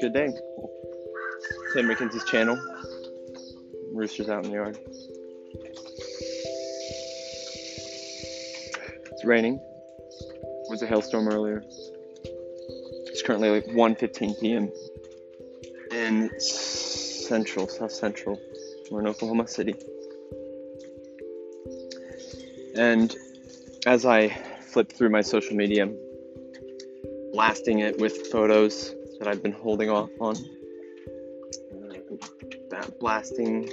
Good day. Ted McKenzie's channel. Roosters out in the yard. It's raining. It was a hailstorm earlier. It's currently like 1:15 p.m. in central, south central, we're in Oklahoma City. And as I flip through my social media, blasting it with photos that I've been holding off on, blasting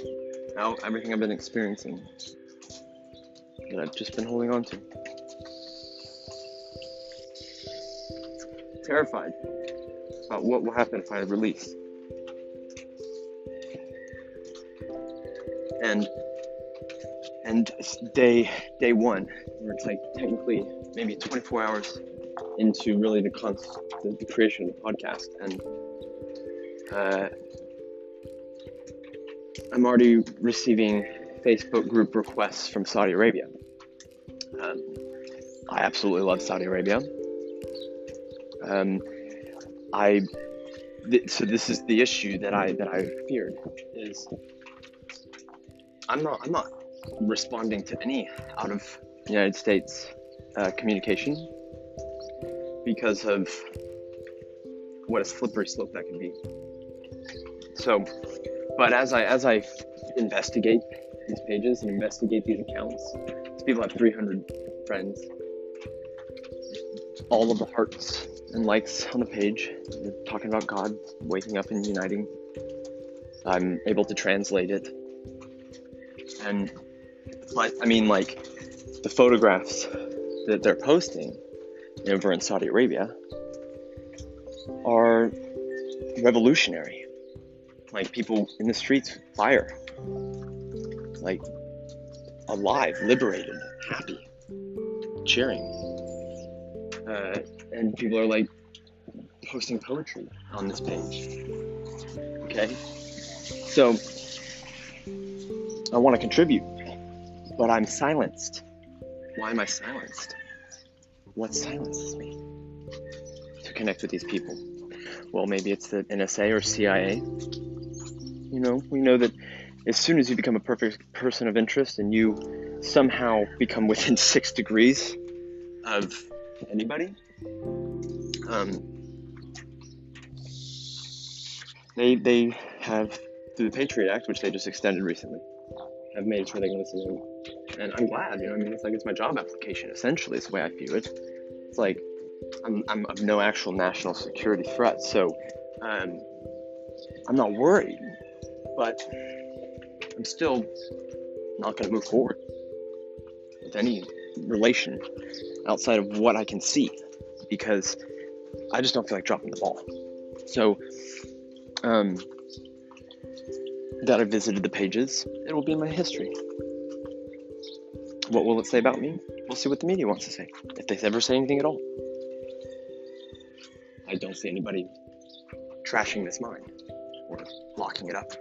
out everything I've been experiencing that I've just been holding on to. Terrified about what will happen if I release. And and day day one, where it's like technically maybe 24 hours into really the, const, the, the creation of the podcast, and uh, I'm already receiving Facebook group requests from Saudi Arabia. Um, I absolutely love Saudi Arabia. Um, I th- so this is the issue that I that I feared is I'm not I'm not responding to any out of United States uh, communication because of what a slippery slope that can be. So, but as I as I investigate these pages and investigate these accounts, these people have 300 friends. All of the hearts and likes on the page, talking about God waking up and uniting. I'm able to translate it, and I mean, like the photographs that they're posting over in Saudi Arabia are revolutionary. Like people in the streets, fire, like alive, liberated, happy, cheering, uh, and people are like posting poetry on this page. Okay, so I want to contribute but I'm silenced. Why am I silenced? What silences me to connect with these people? Well, maybe it's the NSA or CIA. You know, we know that as soon as you become a perfect person of interest and you somehow become within six degrees of anybody, um, they they have through the Patriot Act, which they just extended recently, have made so they can listen to and I'm glad. You know, I mean, it's like it's my job application. Essentially, it's the way I view it. It's like I'm, I'm of no actual national security threat, so um, I'm not worried. But I'm still not going to move forward with any relation outside of what I can see because I just don't feel like dropping the ball. So, um, that I visited the pages, it will be in my history. What will it say about me? We'll see what the media wants to say, if they ever say anything at all. I don't see anybody trashing this mine or locking it up.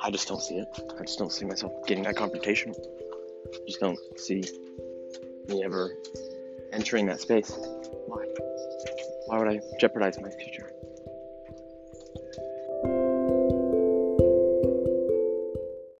I just don't see it. I just don't see myself getting that confrontation. I just don't see me ever entering that space. Why? Why would I jeopardize my future?